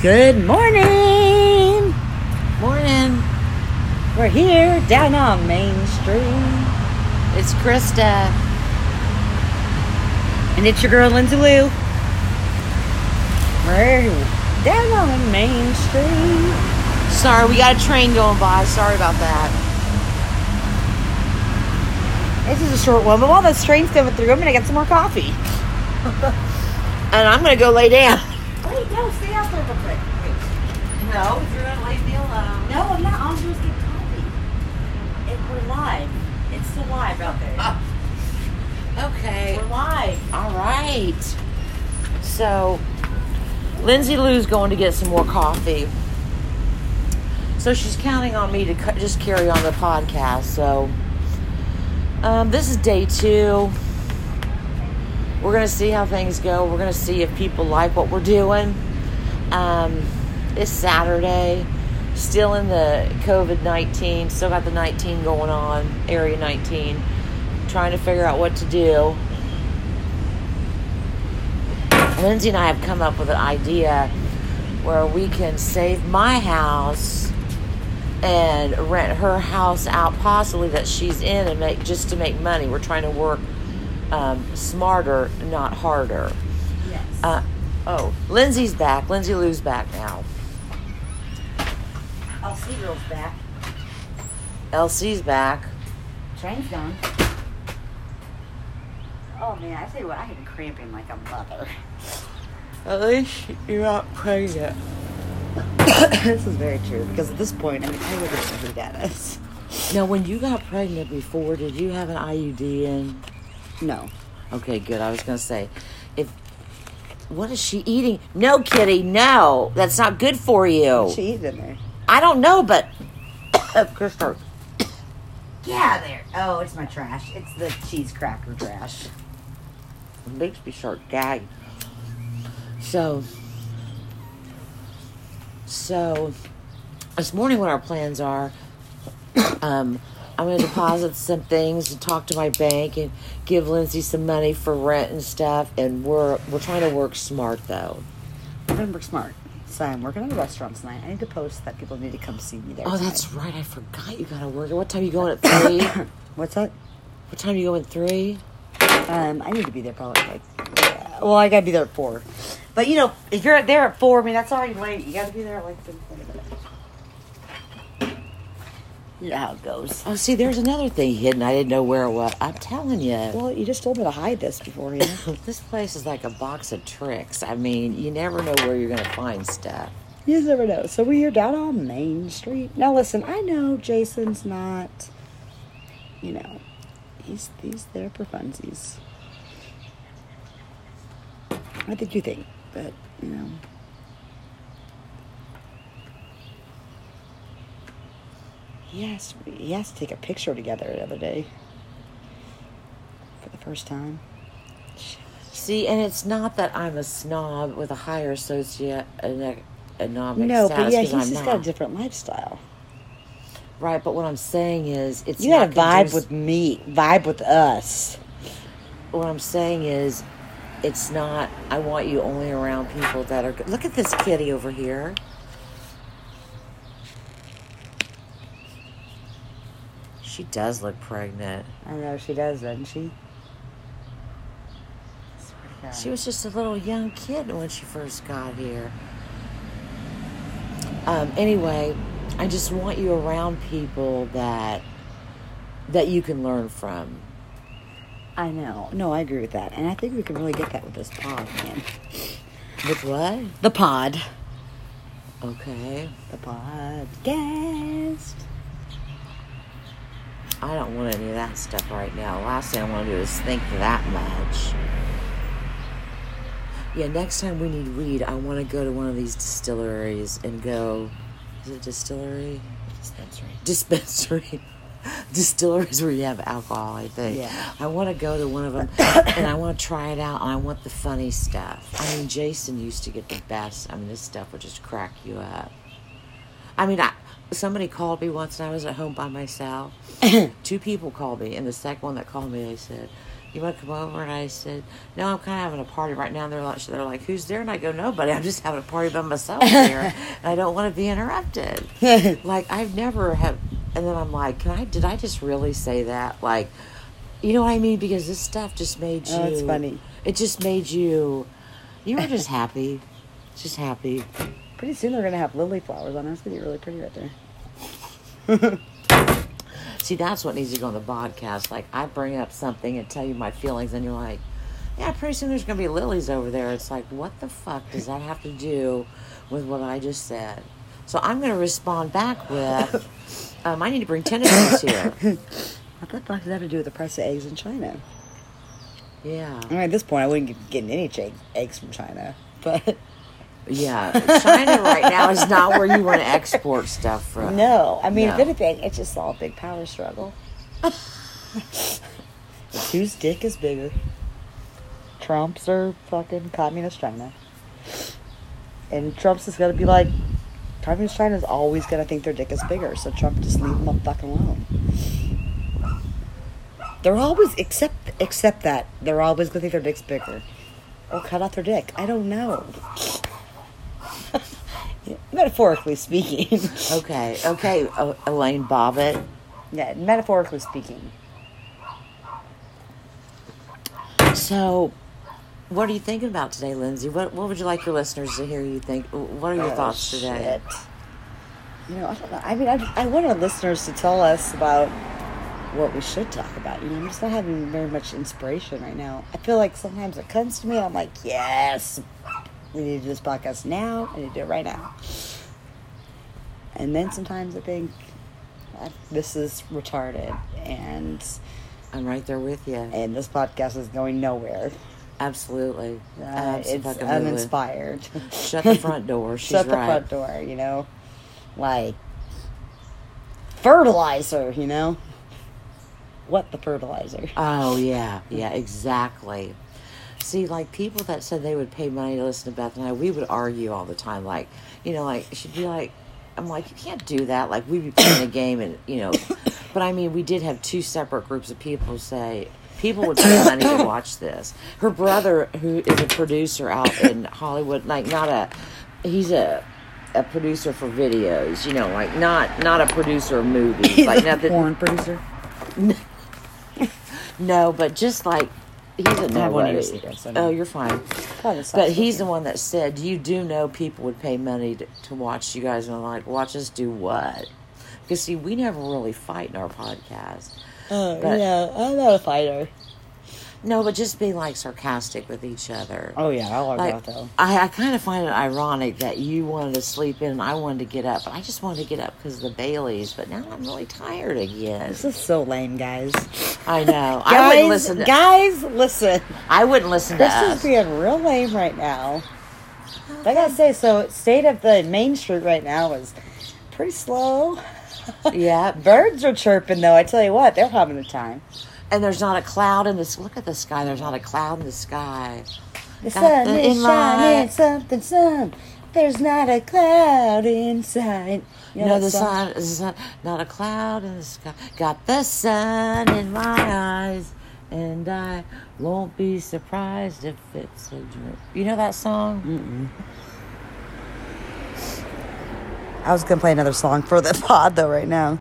Good morning. Morning. We're here down on Main Street. It's Krista. And it's your girl, Lindsay Lou. We're down on Main Street. Sorry, we got a train going by. Sorry about that. This is a short one, but while this train's coming through, I'm to get some more coffee. And I'm gonna go lay down. No, stay out there real quick. Wait. No, you're gonna leave me alone. No, I'm not. All I'm doing is get coffee. It, we're live. It's still live out there. Oh. Okay. We're live. All right. So, Lindsay Lou's going to get some more coffee. So she's counting on me to cu- just carry on the podcast. So, um, this is day two. We're gonna see how things go. We're gonna see if people like what we're doing. Um, it's Saturday. Still in the COVID 19. Still got the 19 going on, area 19. Trying to figure out what to do. Lindsay and I have come up with an idea where we can save my house and rent her house out, possibly that she's in, and make just to make money. We're trying to work um, smarter, not harder. Yes. Uh, oh, Lindsay's back. Lindsay Lou's back now. I'll girls back. Elsie's back. Train's gone. Oh man, I tell you what, I had cramping like a mother. At least you're not pregnant. this is very true because at this point, I mean, I would have got. Now, when you got pregnant before, did you have an IUD in? No. Okay, good. I was gonna say, if what is she eating? No, Kitty, no, that's not good for you. What's she eating in there? I don't know, but Krista, Yeah, there. Oh, it's my trash. It's the cheese cracker trash. it makes me start gag. So, so this morning, what our plans are, um, I'm going to deposit some things and talk to my bank and give Lindsay some money for rent and stuff. And we're we're trying to work smart though. We're gonna work smart. So I'm working at a restaurant tonight. I need to post that people need to come see me there. Oh, tonight. that's right. I forgot you got to work. What time you going at three? What's that? what time are you going at three? Um, I need to be there probably like. well, I gotta be there at four. But you know, if you're there at four, I mean that's already late. You gotta be there at like. You know how it goes. Oh, see, there's another thing hidden. I didn't know where it was. I'm telling you. Well, you just told me to hide this before you. This place is like a box of tricks. I mean, you never know where you're going to find stuff. You just never know. So we are down on Main Street. Now listen, I know Jason's not. You know, he's he's there for funsies. I think you think, but you know. Has, he has to take a picture together the other day. For the first time. See, and it's not that I'm a snob with a higher socioeconomic No, status. but yeah, he's I'm just got a different lifestyle. Right, but what I'm saying is, it's You gotta vibe with me, vibe with us. What I'm saying is, it's not. I want you only around people that are. good. Look at this kitty over here. She does look pregnant. I know she does, doesn't she? Swear to God. She was just a little young kid when she first got here. Um, anyway, I just want you around people that that you can learn from. I know. No, I agree with that, and I think we can really get that with this pod, man. With what? The pod. Okay. The podcast. I don't want any of that stuff right now. Last thing I want to do is think that much. Yeah, next time we need weed, I want to go to one of these distilleries and go. Is it distillery? Dispensary. Dispensary. Distilleries where you have alcohol, I think. Yeah. I want to go to one of them and I want to try it out and I want the funny stuff. I mean, Jason used to get the best. I mean, this stuff would just crack you up. I mean, I, somebody called me once and I was at home by myself. Two people called me, and the second one that called me, they said, you want to come over? And I said, no, I'm kind of having a party right now. And they're like, they're like, who's there? And I go, nobody. I'm just having a party by myself here, and I don't want to be interrupted. like I've never have. And then I'm like, can I? Did I just really say that? Like, you know what I mean? Because this stuff just made you. Oh, it's funny. It just made you. You were just happy, just happy. Pretty soon they're gonna have lily flowers on. It's gonna be really pretty right there. See, that's what needs to go on the podcast. Like, I bring up something and tell you my feelings, and you're like, yeah, pretty soon there's going to be lilies over there. It's like, what the fuck does that have to do with what I just said? So I'm going to respond back with, um, I need to bring tennis here. What the fuck does that have to do with the price of eggs in China? Yeah. I mean, at this point, I wouldn't get getting any eggs from China, but Yeah. China right now is not where you want to export stuff from. no. I mean, if anything, it's just all a big power struggle. Whose dick is bigger? Trump's or fucking communist China? And Trump's is gonna be like, communist China's always gonna think their dick is bigger, so Trump just leave them fucking alone. They're always except except that they're always gonna think their dick's bigger, or cut off their dick. I don't know. Metaphorically speaking, Okay. Okay, uh, Elaine Bobbitt. yeah, metaphorically speaking. So, what are you thinking about today, Lindsay? What What would you like your listeners to hear you think? What are your Oh, thoughts today? shit. You know, I don't know. I mean, I, I want our listeners to tell us about what we should talk about. You know, I'm just not having very much inspiration right now. I feel like sometimes it comes to me, I'm like, yes, we need to do this podcast now. I need to do it right now. And then sometimes I think "Ah, this is retarded, and I'm right there with you. and this podcast is going nowhere. Absolutely. Uh, it's Absolutely. uninspired. Shut the front door. She's Shut the right. front door, you know? Like, fertilizer, you know? What the fertilizer? Oh yeah, yeah, exactly. See, like people that said they would pay money to listen to Beth and I, we would argue all the time. Like, you know, like she'd be like, "I'm like, you can't do that." Like we'd be playing a game, and you know, but I mean, we did have two separate groups of people say people would pay money to watch this. Her brother, who is a producer out in Hollywood, like not a, he's a. A producer for videos, you know, like not not a producer of movies, like a nothing. porn producer. No, but just like he's a have one of your secrets, I know. Oh, you're fine. But he's the one that said, "You do know people would pay money to, to watch you guys." And I'm like, "Watch us do what?" Because see, we never really fight in our podcast. Oh, but- yeah, I'm not a fighter. No, but just be like sarcastic with each other. Oh, yeah, I'll argue Like, out though. I, I kind of find it ironic that you wanted to sleep in and I wanted to get up. But I just wanted to get up because of the Baileys. But now I'm really tired again. This is so lame, guys. I know. I guys, wouldn't listen. To, guys, listen. I wouldn't listen to This is being real lame right now. I gotta say, so state of the main street right now is pretty slow. yeah, Birds are chirping though. I tell you what, they're having a time. And there's not a cloud in this. Look at the sky. There's not a cloud in the sky. The Got sun the is in shining, my- something, sun. There's not a cloud inside. You know no, the song? sun is not, not a cloud in the sky. Got the sun in my eyes, and I won't be surprised if it's a dream. You know that song? I was gonna play another song for the pod though right now.